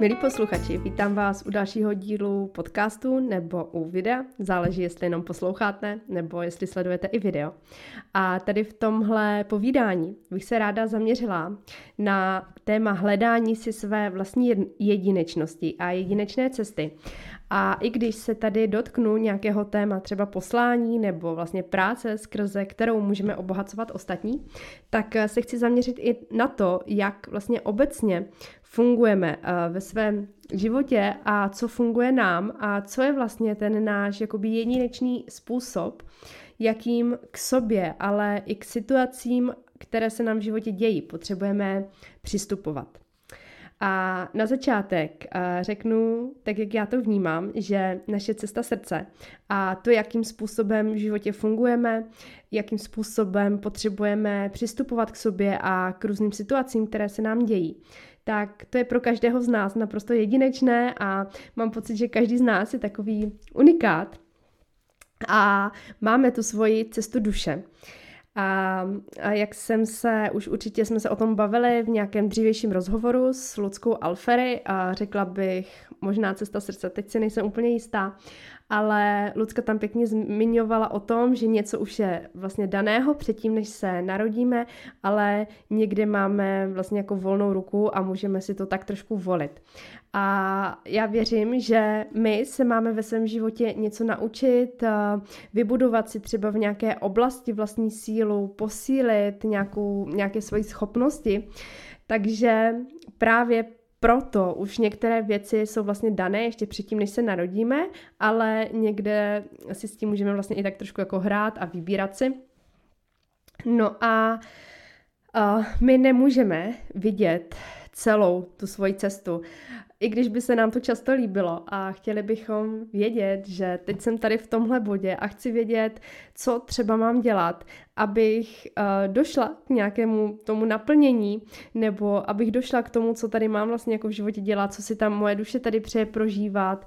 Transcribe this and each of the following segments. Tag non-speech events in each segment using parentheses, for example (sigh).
Milí posluchači, vítám vás u dalšího dílu podcastu nebo u videa. Záleží, jestli jenom posloucháte nebo jestli sledujete i video. A tady v tomhle povídání bych se ráda zaměřila na téma hledání si své vlastní jedinečnosti a jedinečné cesty. A i když se tady dotknu nějakého téma, třeba poslání nebo vlastně práce, skrze kterou můžeme obohacovat ostatní, tak se chci zaměřit i na to, jak vlastně obecně fungujeme eh, ve svém životě a co funguje nám a co je vlastně ten náš jakoby jedinečný způsob, jakým k sobě, ale i k situacím, které se nám v životě dějí, potřebujeme přistupovat. A na začátek eh, řeknu, tak jak já to vnímám, že naše cesta srdce a to, jakým způsobem v životě fungujeme, jakým způsobem potřebujeme přistupovat k sobě a k různým situacím, které se nám dějí, tak to je pro každého z nás naprosto jedinečné a mám pocit, že každý z nás je takový unikát a máme tu svoji cestu duše. A, a jak jsem se, už určitě jsme se o tom bavili v nějakém dřívějším rozhovoru s Ludskou Alfery a řekla bych možná cesta srdce, teď si nejsem úplně jistá, ale Lucka tam pěkně zmiňovala o tom, že něco už je vlastně daného předtím, než se narodíme, ale někde máme vlastně jako volnou ruku a můžeme si to tak trošku volit. A já věřím, že my se máme ve svém životě něco naučit, eh, vybudovat si třeba v nějaké oblasti vlastní sílu, posílit nějakou, nějaké svoji schopnosti. Takže právě proto už některé věci jsou vlastně dané ještě předtím, než se narodíme, ale někde si s tím můžeme vlastně i tak trošku jako hrát a vybírat si. No a uh, my nemůžeme vidět celou tu svoji cestu i když by se nám to často líbilo a chtěli bychom vědět, že teď jsem tady v tomhle bodě a chci vědět, co třeba mám dělat, abych uh, došla k nějakému tomu naplnění, nebo abych došla k tomu, co tady mám vlastně jako v životě dělat, co si tam moje duše tady přeje prožívat.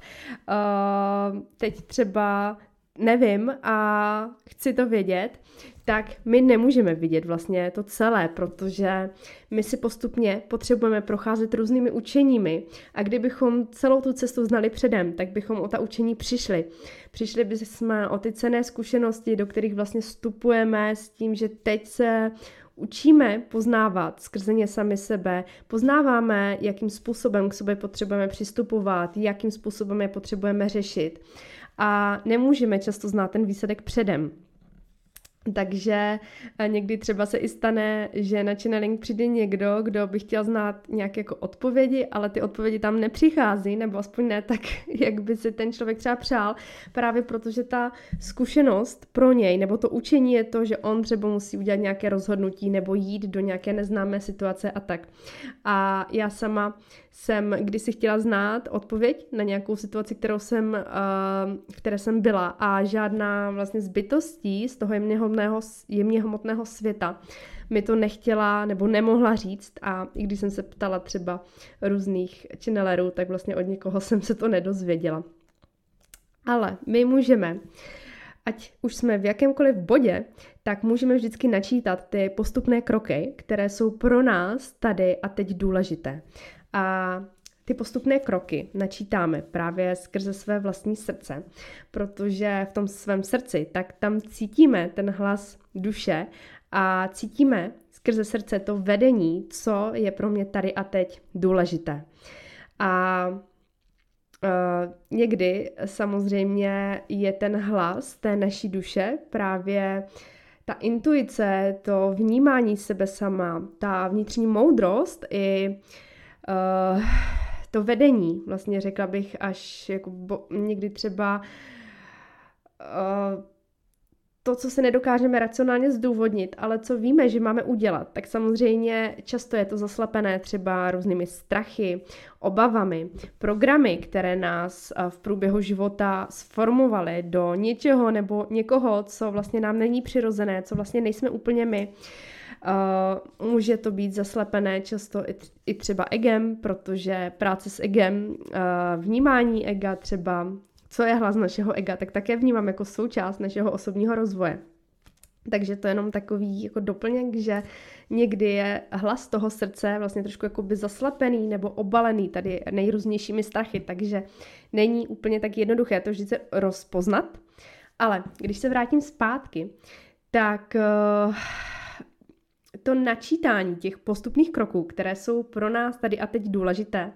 Uh, teď třeba nevím a chci to vědět, tak my nemůžeme vidět vlastně to celé, protože my si postupně potřebujeme procházet různými učeními a kdybychom celou tu cestu znali předem, tak bychom o ta učení přišli. Přišli bychom o ty cené zkušenosti, do kterých vlastně vstupujeme s tím, že teď se učíme poznávat skrze ně sami sebe, poznáváme, jakým způsobem k sobě potřebujeme přistupovat, jakým způsobem je potřebujeme řešit. A nemůžeme často znát ten výsledek předem. Takže eh, někdy třeba se i stane, že na channeling přijde někdo, kdo by chtěl znát nějaké jako odpovědi, ale ty odpovědi tam nepřichází, nebo aspoň ne tak, (laughs) jak by si ten člověk třeba přál, právě protože ta zkušenost pro něj, nebo to učení je to, že on třeba musí udělat nějaké rozhodnutí, nebo jít do nějaké neznámé situace a tak. A já sama jsem kdysi chtěla znát odpověď na nějakou situaci, kterou jsem, uh, které jsem byla a žádná vlastně zbytostí z toho jemně hmotného, jemně hmotného světa mi to nechtěla nebo nemohla říct a i když jsem se ptala třeba různých channelerů, tak vlastně od někoho (laughs) jsem se to nedozvěděla. Ale my můžeme ať už jsme v jakémkoliv bodě, tak můžeme vždycky načítat ty postupné kroky, které jsou pro nás tady a teď důležité. A ty postupné kroky načítáme právě skrze své vlastní srdce, protože v tom svém srdci, tak tam cítíme ten hlas duše a cítíme skrze srdce to vedení, co je pro mě tady a teď důležité. A Uh, někdy samozřejmě je ten hlas té naší duše právě ta intuice, to vnímání sebe sama, ta vnitřní moudrost i uh, to vedení, vlastně řekla bych až jako bo, někdy třeba uh, to, co se nedokážeme racionálně zdůvodnit, ale co víme, že máme udělat, tak samozřejmě často je to zaslapené třeba různými strachy, obavami, programy, které nás v průběhu života sformovaly do něčeho nebo někoho, co vlastně nám není přirozené, co vlastně nejsme úplně my. Uh, může to být zaslepené často i, třeba egem, protože práce s egem, uh, vnímání ega třeba, co je hlas našeho ega, tak také vnímám jako součást našeho osobního rozvoje. Takže to je jenom takový jako doplněk, že někdy je hlas toho srdce vlastně trošku jako by zaslepený nebo obalený tady nejrůznějšími strachy, takže není úplně tak jednoduché to vždycky rozpoznat. Ale když se vrátím zpátky, tak uh, to načítání těch postupných kroků, které jsou pro nás tady a teď důležité,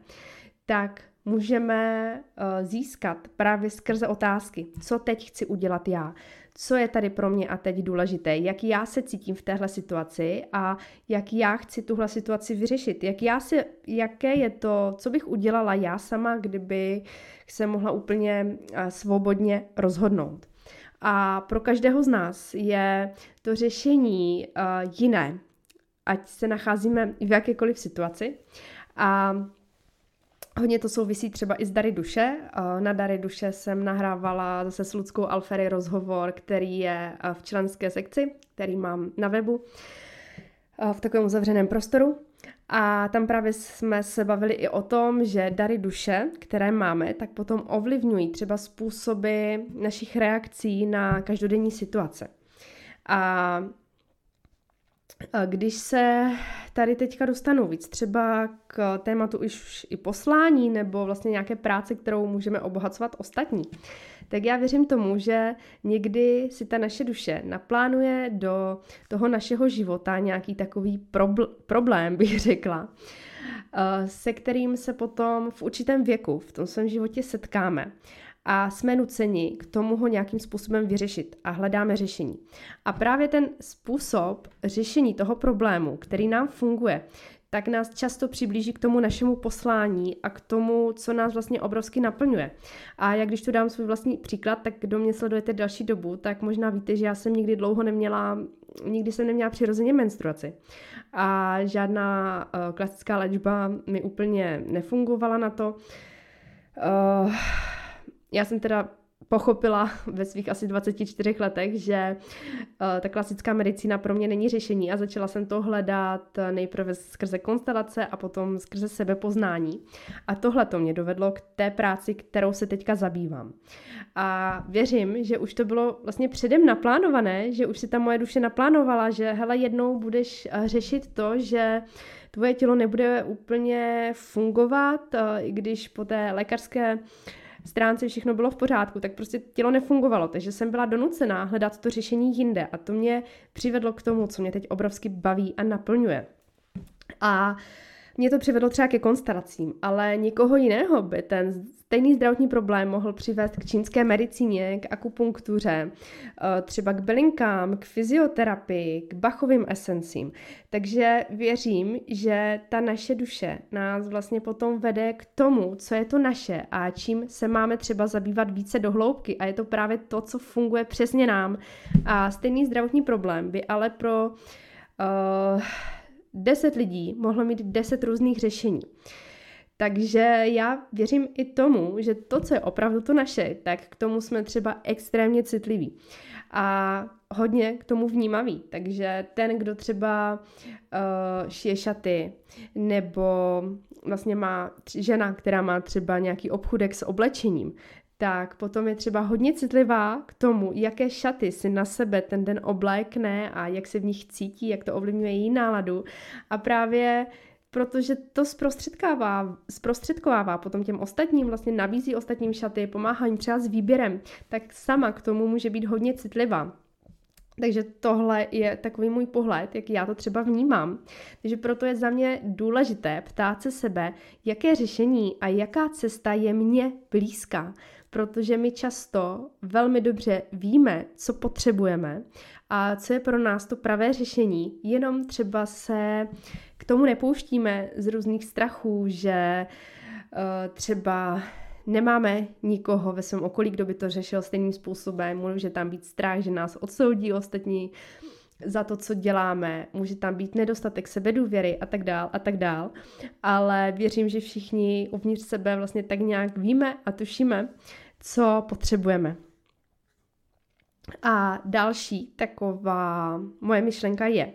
tak můžeme uh, získat právě skrze otázky, co teď chci udělat já, co je tady pro mě a teď důležité, jak já se cítím v téhle situaci a jak já chci tuhle situaci vyřešit, jak já si, jaké je to, co bych udělala já sama, kdyby se mohla úplně uh, svobodně rozhodnout. A pro každého z nás je to řešení uh, jiné, ať se nacházíme v jakékoliv situaci. A Hodně to souvisí třeba i s Dary duše. Na Dary duše jsem nahrávala zase s Ludskou Alfery rozhovor, který je v členské sekci, který mám na webu v takovém uzavřeném prostoru. A tam právě jsme se bavili i o tom, že dary duše, které máme, tak potom ovlivňují třeba způsoby našich reakcí na každodenní situace. A když se tady teďka dostanu víc třeba k tématu už i poslání nebo vlastně nějaké práce, kterou můžeme obohacovat ostatní, tak já věřím tomu, že někdy si ta naše duše naplánuje do toho našeho života nějaký takový probl- problém, (laughs) bych řekla, eh, se kterým se potom v určitém věku v tom svém životě setkáme a jsme nuceni k tomu ho nějakým způsobem vyřešit a hledáme řešení. A právě ten způsob řešení toho problému, který nám funguje, tak nás často přiblíží k tomu našemu poslání a k tomu, co nás vlastně obrovsky naplňuje. A jak když tu dám svůj vlastní příklad, tak kdo mě sledujete další dobu, tak možná víte, že já jsem nikdy dlouho neměla, nikdy jsem neměla přirozeně menstruaci. A žádná uh, klasická léčba mi úplně nefungovala na to. Uh, já jsem teda pochopila ve svých asi 24 letech, že uh, ta klasická medicína pro mě není řešení a začala jsem to hledat nejprve skrze konstelace a potom skrze sebepoznání. A tohle to mě dovedlo k té práci, kterou se teďka zabývám. A věřím, že už to bylo vlastně předem naplánované, že už si ta moje duše naplánovala, že hele, jednou budeš eh, řešit to, že tvoje tělo nebude úplně fungovat, uh, i když po té lékařské uh, stránce všechno bylo v pořádku, tak prostě tělo nefungovalo, takže jsem byla donucená hledat to řešení jinde a to mě přivedlo k tomu, co mě teď obrovsky baví a naplňuje. A mě to přivedlo třeba ke konstelacím, ale někoho jiného by ten stejný zdravotní problém mohl přivést k čínské medicíně, k akupunktuře, eh, třeba k bylinkám, k fyzioterapii, k bachovým esencím. Takže věřím, že ta naše duše nás vlastně potom vede k tomu, co je to naše a čím se máme třeba zabývat více do hloubky a je to právě to, co funguje přesně nám. A stejný zdravotní problém by ale pro uh, 10 lidí mohlo mít 10 různých řešení. Takže já věřím i tomu, že to, co je opravdu to naše, tak k tomu jsme třeba extrémně citliví a hodně k tomu vnímavý. Takže ten, kdo třeba uh, šije šaty, nebo vlastně má žena, která má třeba nějaký obchudek s oblečením, tak potom je třeba hodně citlivá k tomu, jaké šaty si na sebe ten den oblékne a jak se v nich cítí, jak to ovlivňuje její náladu. A právě protože to zprostředkovává, zprostředkovává potom těm ostatním, vlastně nabízí ostatním šaty, pomáhá jim třeba s výběrem, tak sama k tomu může být hodně citlivá. Takže tohle je takový můj pohled, jak já to třeba vnímám. Takže proto je za mě důležité ptát se sebe, jaké řešení a jaká cesta je mně blízká protože my často velmi dobře víme, co potřebujeme a co je pro nás to pravé řešení, jenom třeba se k tomu nepouštíme z různých strachů, že uh, třeba nemáme nikoho ve svém okolí, kdo by to řešil stejným způsobem, může tam být strach, že nás odsoudí ostatní za to, co děláme, může tam být nedostatek sebedůvěry a tak dál a tak dál, ale věřím, že všichni uvnitř sebe vlastně tak nějak víme a tušíme, co potřebujeme. A další taková moje myšlenka je,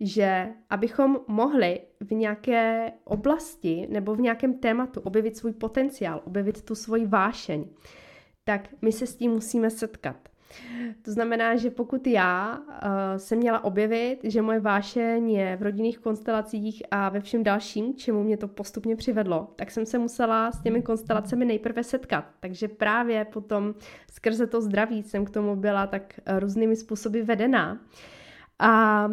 že abychom mohli v nějaké oblasti nebo v nějakém tématu objevit svůj potenciál, objevit tu svoji vášeň, tak my se s tím musíme setkat. To znamená, že pokud já uh, jsem měla objevit, že moje vášeň je v rodinných konstelacích a ve všem dalším, čemu mě to postupně přivedlo, tak jsem se musela s těmi konstelacemi nejprve setkat. Takže právě potom skrze to zdraví jsem k tomu byla tak různými způsoby vedená. A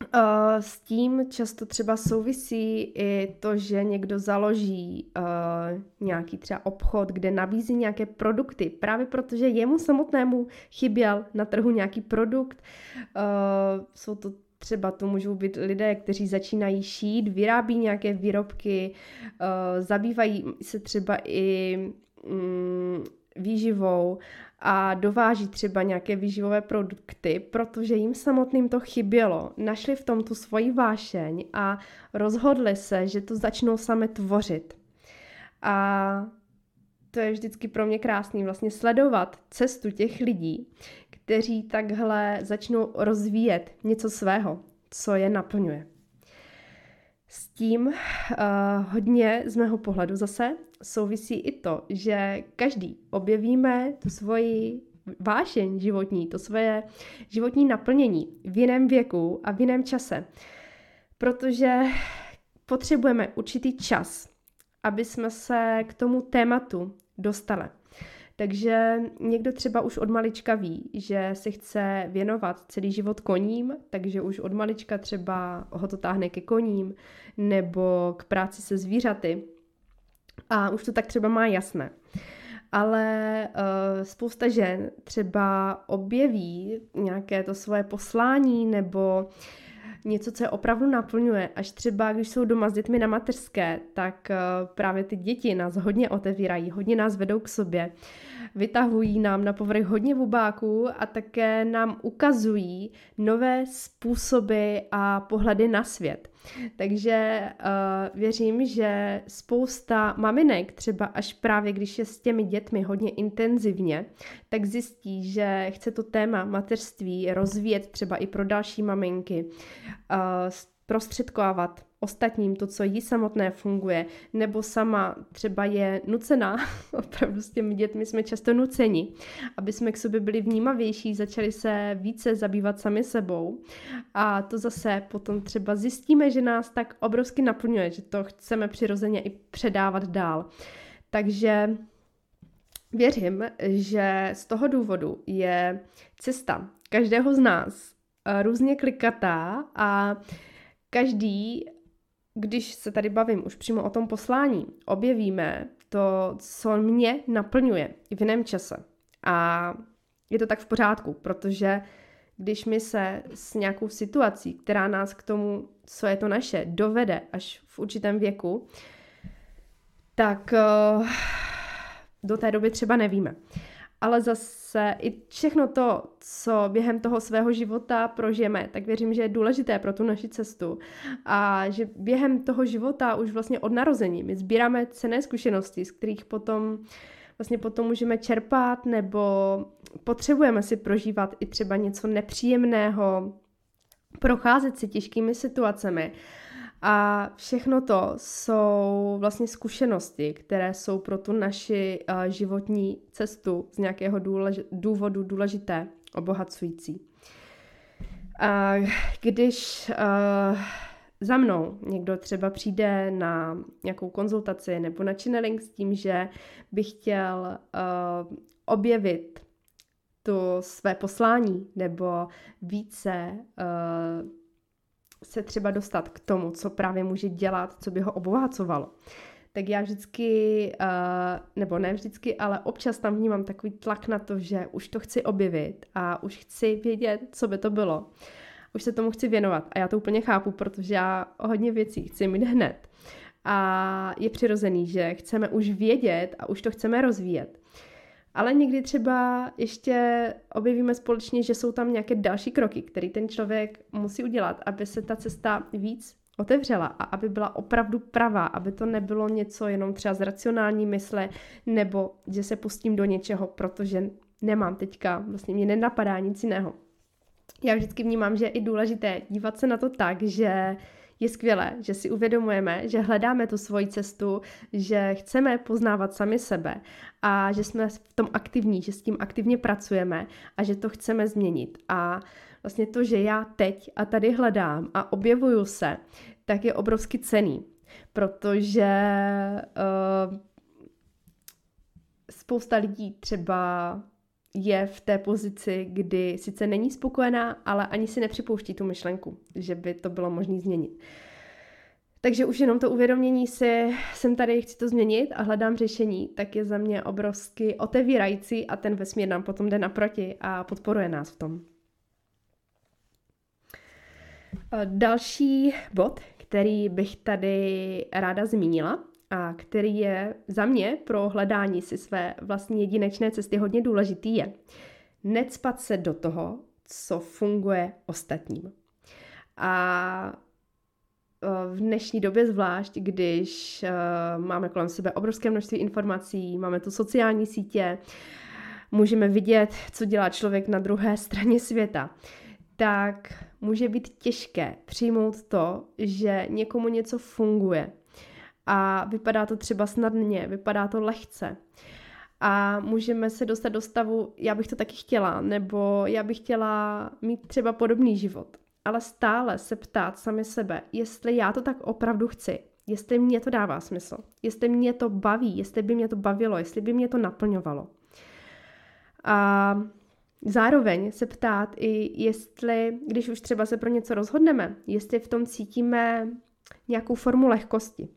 Uh, s tím často třeba souvisí i to, že někdo založí uh, nějaký třeba obchod, kde nabízí nějaké produkty, právě protože jemu samotnému chyběl na trhu nějaký produkt. Uh, jsou to třeba to můžou být lidé, kteří začínají šít, vyrábí nějaké výrobky, zabývají se třeba i um, výživou a dováží třeba nějaké výživové produkty, protože jim samotným to chybělo. Našli v tom tu svoji vášeň a rozhodli se, že to začnou sami tvořit. A to je vždycky pro mě krásný vlastně sledovat cestu těch lidí, kteří takhle začnou rozvíjet něco svého, co je naplňuje. S tím uh, hodně z mého pohledu zase souvisí i to, že každý objevíme tu svoji vášeň životní, to svoje životní naplnění v jiném věku a v jiném čase. Protože potřebujeme určitý čas, aby jsme se k tomu tématu dostali. Takže někdo třeba už od malička ví, že si chce věnovat celý život koním, takže už od malička třeba ho to táhne ke koním nebo k práci se zvířaty a už to tak třeba má jasné. Ale uh, spousta žen třeba objeví nějaké to svoje poslání nebo něco, co je opravdu naplňuje. Až třeba, když jsou doma s dětmi na mateřské, tak uh, právě ty děti nás hodně otevírají, hodně nás vedou k sobě. Vytahují nám na povrch hodně vubáků a také nám ukazují nové způsoby a pohledy na svět. Takže uh, věřím, že spousta maminek, třeba až právě když je s těmi dětmi hodně intenzivně, tak zjistí, že chce to téma mateřství rozvíjet třeba i pro další maminky, uh, prostředkovávat ostatním to, co jí samotné funguje, nebo sama třeba je nucená, (laughs) opravdu s těmi dětmi jsme často nuceni, aby jsme k sobě byli vnímavější, začali se více zabývat sami sebou a to zase potom třeba zjistíme, že nás tak obrovsky naplňuje, že to chceme přirozeně i předávat dál. Takže věřím, že z toho důvodu je cesta každého z nás eh, různě klikatá a každý když se tady bavím už přímo o tom poslání, objevíme to, co mě naplňuje v jiném čase. A je to tak v pořádku, protože když my se s nějakou situací, která nás k tomu, co je to naše, dovede až v určitém věku, tak uh, do té doby třeba nevíme ale zase i všechno to, co během toho svého života prožijeme, tak věřím, že je důležité pro tu naši cestu. A že během toho života už vlastně od narození my sbíráme cené zkušenosti, z kterých potom vlastně potom můžeme čerpat nebo potřebujeme si prožívat i třeba něco nepříjemného, procházet si těžkými situacemi a všechno to jsou vlastně zkušenosti, které jsou pro tu naši uh, životní cestu z nějakého důlež- důvodu důležité, obohacující. A když uh, za mnou někdo třeba přijde na nějakou konzultaci nebo na channeling s tím, že by chtěl uh, objevit to své poslání nebo více uh, se třeba dostat k tomu, co právě může dělat, co by ho obohacovalo. Tak já vždycky, uh, nebo ne vždycky, ale občas tam vnímám takový tlak na to, že už to chci objevit a už chci vědět, co by to bylo. Už se tomu chci věnovat a já to úplně chápu, protože já hodně věcí chci mít hned. A je přirozený, že chceme už vědět a už to chceme rozvíjet. Ale někdy třeba ještě objevíme společně, že jsou tam nějaké další kroky, které ten člověk musí udělat, aby se ta cesta víc otevřela a aby byla opravdu pravá, aby to nebylo něco jenom třeba z racionální mysle, nebo že se pustím do něčeho, protože nemám teďka, vlastně mě nenapadá nic jiného. Já vždycky vnímám, že je i důležité dívat se na to tak, že je skvělé, že si uvědomujeme, že hledáme tu svoji cestu, že chceme poznávat sami sebe a že jsme v tom aktivní, že s tím aktivně pracujeme a že to chceme změnit. A vlastně to, že já teď a tady hledám a objevuju se, tak je obrovsky cený, protože uh, spousta lidí třeba je v té pozici, kdy sice není spokojená, ale ani si nepřipouští tu myšlenku, že by to bylo možné změnit. Takže už jenom to uvědomění si, jsem tady, chci to změnit a hledám řešení, tak je za mě obrovsky otevírající a ten vesmír nám potom jde naproti a podporuje nás v tom. Další bod, který bych tady ráda zmínila, a který je za mě pro hledání si své vlastní jedinečné cesty hodně důležitý, je necpat se do toho, co funguje ostatním. A e, v dnešní době zvlášť, když e, máme kolem sebe obrovské množství informací, máme tu sociální sítě, můžeme vidět, co dělá člověk na druhé (laughs) straně světa, tak může být těžké přijmout to, že někomu něco funguje a vypadá to třeba snadně, vypadá to lehce. A můžeme se dostat do stavu, já bych to taky chtěla, nebo já bych chtěla mít třeba podobný život. Ale stále se ptát sami sebe, jestli já to tak opravdu chci, jestli mě to dává smysl, jestli mě to baví, jestli by mě to bavilo, jestli by mě to naplňovalo. A zároveň se ptát i, jestli, když už třeba se pro něco rozhodneme, jestli v tom cítíme nějakou formu lehkosti.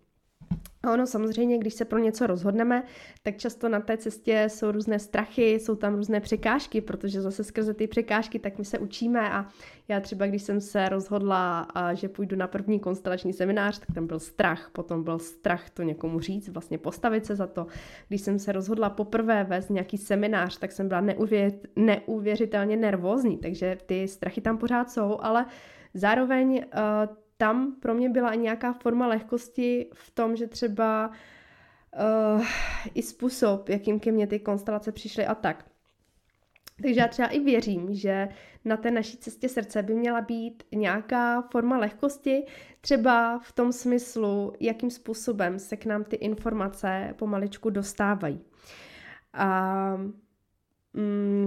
A ono samozřejmě, když se pro něco rozhodneme, tak často na té cestě jsou různé strachy, jsou tam různé překážky, protože zase skrze ty překážky tak my se učíme a já třeba, když jsem se rozhodla, že půjdu na první konstelační seminář, tak tam byl strach, potom byl strach to někomu říct, vlastně postavit se za to. Když jsem se rozhodla poprvé vést nějaký seminář, tak jsem byla neuvěř, neuvěřitelně nervózní, takže ty strachy tam pořád jsou, ale zároveň uh, tam pro mě byla i nějaká forma lehkosti v tom, že třeba uh, i způsob, jakým ke mně ty konstelace přišly a tak. Takže já třeba i věřím, že na té naší cestě srdce by měla být nějaká forma lehkosti, třeba v tom smyslu, jakým způsobem se k nám ty informace pomaličku dostávají. A mm,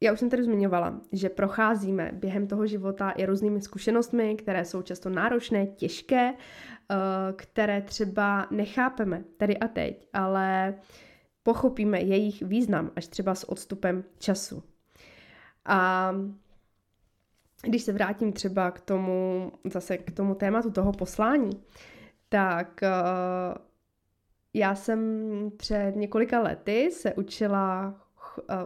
já už jsem tady zmiňovala, že procházíme během toho života i různými zkušenostmi, které jsou často náročné, těžké, eh, které třeba nechápeme tady a teď, ale pochopíme jejich význam až třeba s odstupem času. A když se vrátím třeba k tomu, zase k tomu tématu toho poslání, tak eh, já jsem před několika lety se učila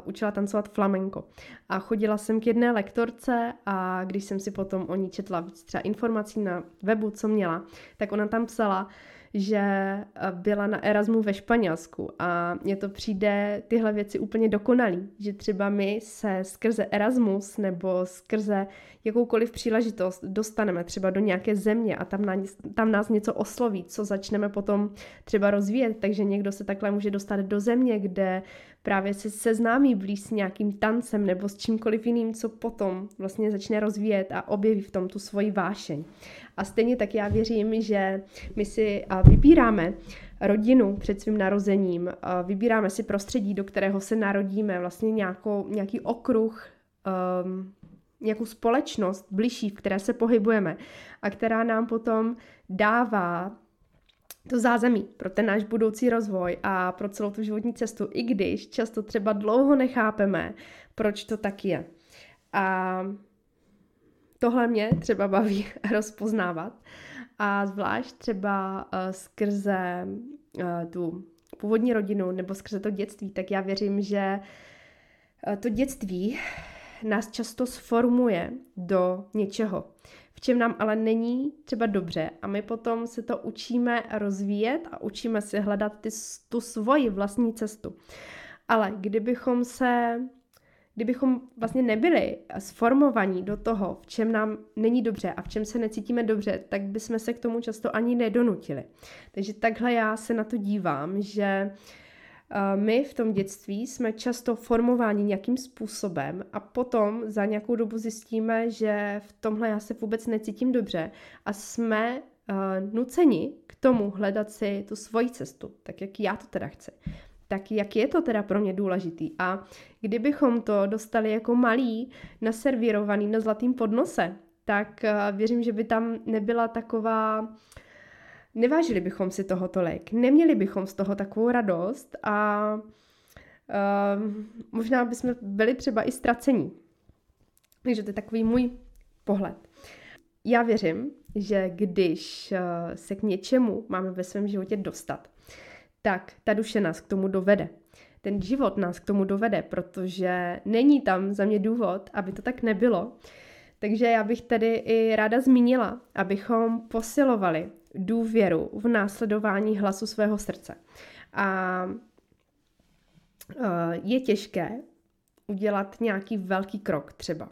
učila tancovat flamenko. A chodila jsem k jedné lektorce a když jsem si potom o ní četla víc třeba informací na webu, co měla, tak ona tam psala, že eh, byla na Erasmu ve Španělsku a mně to přijde tyhle věci úplně dokonalý, že třeba my se skrze Erasmus nebo skrze jakoukoliv příležitost dostaneme třeba do nějaké země a tam, na, tam nás něco osloví, co začneme potom třeba rozvíjet, takže někdo se takhle může dostat do země, kde právě se seznámí blíž s nějakým tancem nebo s čímkoliv jiným, co potom vlastně začne rozvíjet a objeví v tom tu svoji vášeň. A stejně tak já věřím, že my si vybíráme rodinu před svým narozením, vybíráme si prostředí, do kterého se narodíme, vlastně nějakou, nějaký okruh, um, nějakou společnost blížší, v které se pohybujeme a která nám potom dává to zázemí pro ten náš budoucí rozvoj a pro celou tu životní cestu, i když často třeba dlouho nechápeme, proč to tak je. A tohle mě třeba baví (laughs) rozpoznávat a zvlášť třeba uh, skrze uh, tu původní rodinu nebo skrze to dětství, tak já věřím, že uh, to dětství nás často sformuje do něčeho, v čem nám ale není třeba dobře a my potom se to učíme rozvíjet a učíme si hledat ty, tu svoji vlastní cestu. Ale kdybychom se kdybychom vlastně nebyli sformovaní do toho, v čem nám není dobře a v čem se necítíme dobře, tak bychom se k tomu často ani nedonutili. Takže takhle já se na to dívám, že my v tom dětství jsme často formováni nějakým způsobem a potom za nějakou dobu zjistíme, že v tomhle já se vůbec necítím dobře a jsme uh, nuceni k tomu hledat si tu svoji cestu, tak jak já to teda chci. Tak jak je to teda pro mě důležitý? A kdybychom to dostali jako malý, naservírovaný na zlatým podnose, tak uh, věřím, že by tam nebyla taková nevážili bychom si toho tolik, neměli bychom z toho takovou radost a uh, možná bychom byli třeba i ztracení. Takže to je takový můj pohled. Já věřím, že když uh, se k něčemu máme ve svém životě dostat, tak ta duše nás k tomu dovede. Ten život nás k tomu dovede, protože není tam za mě důvod, aby to tak nebylo. Takže já bych tedy i ráda zmínila, abychom posilovali důvěru v následování hlasu svého srdce. A je těžké udělat nějaký velký krok třeba.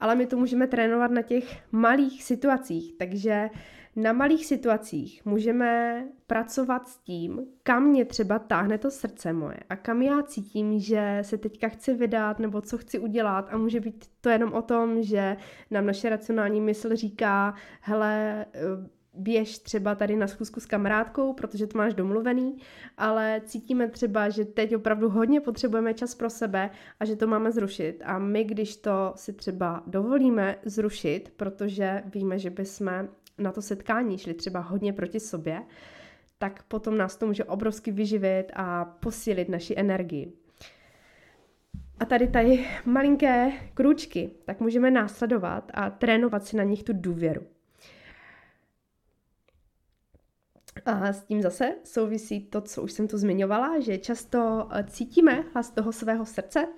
Ale my to můžeme trénovat na těch malých situacích, takže na malých situacích můžeme pracovat s tím, kam mě třeba táhne to srdce moje a kam já cítím, že se teďka chci vydat nebo co chci udělat a může být to jenom o tom, že nám naše racionální mysl říká, hele, běž třeba tady na schůzku s kamarádkou, protože to máš domluvený, ale cítíme třeba, že teď opravdu hodně potřebujeme čas pro sebe a že to máme zrušit. A my, když to si třeba dovolíme zrušit, protože víme, že bychom na to setkání šli třeba hodně proti sobě, tak potom nás to může obrovsky vyživit a posílit naši energii. A tady tady malinké krůčky, tak můžeme následovat a trénovat si na nich tu důvěru. A s tím zase souvisí to, co už jsem tu zmiňovala, že často eh, cítíme hlas toho svého srdce,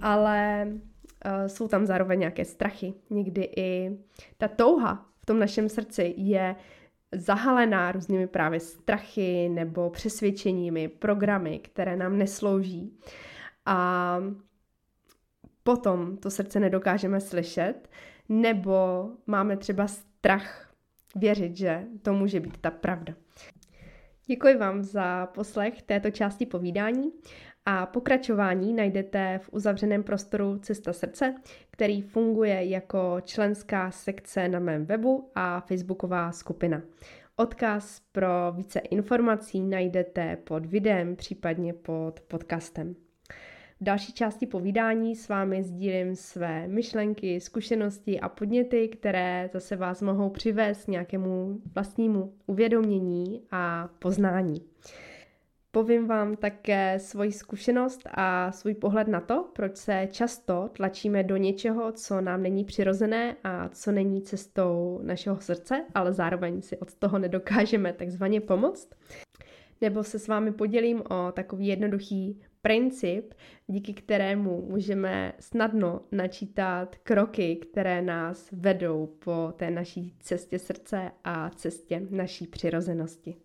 ale uh, jsou tam zároveň nějaké strachy. Někdy i ta touha v tom našem srdci je zahalená různými právě strachy nebo přesvědčeními, programy, které nám neslouží. A potom to srdce nedokážeme slyšet, nebo máme třeba strach věřit, že to může být ta pravda. Děkuji vám za poslech této části povídání a pokračování najdete v uzavřeném prostoru Cesta srdce, který funguje jako členská sekce na mém webu a facebooková skupina. Odkaz pro více informací najdete pod videem, případně pod podcastem. Další části povídání s vámi sdílím své myšlenky, zkušenosti a podněty, které zase vás mohou přivést nějakému vlastnímu uvědomění a poznání. Povím vám také svoji zkušenost a svůj pohled na to, proč se často tlačíme do něčeho, co nám není přirozené a co není cestou našeho srdce, ale zároveň si od toho nedokážeme takzvaně pomoct. Nebo se s vámi podělím o takový jednoduchý princip, díky kterému můžeme snadno načítat kroky, které nás vedou po té naší cestě srdce a cestě naší přirozenosti.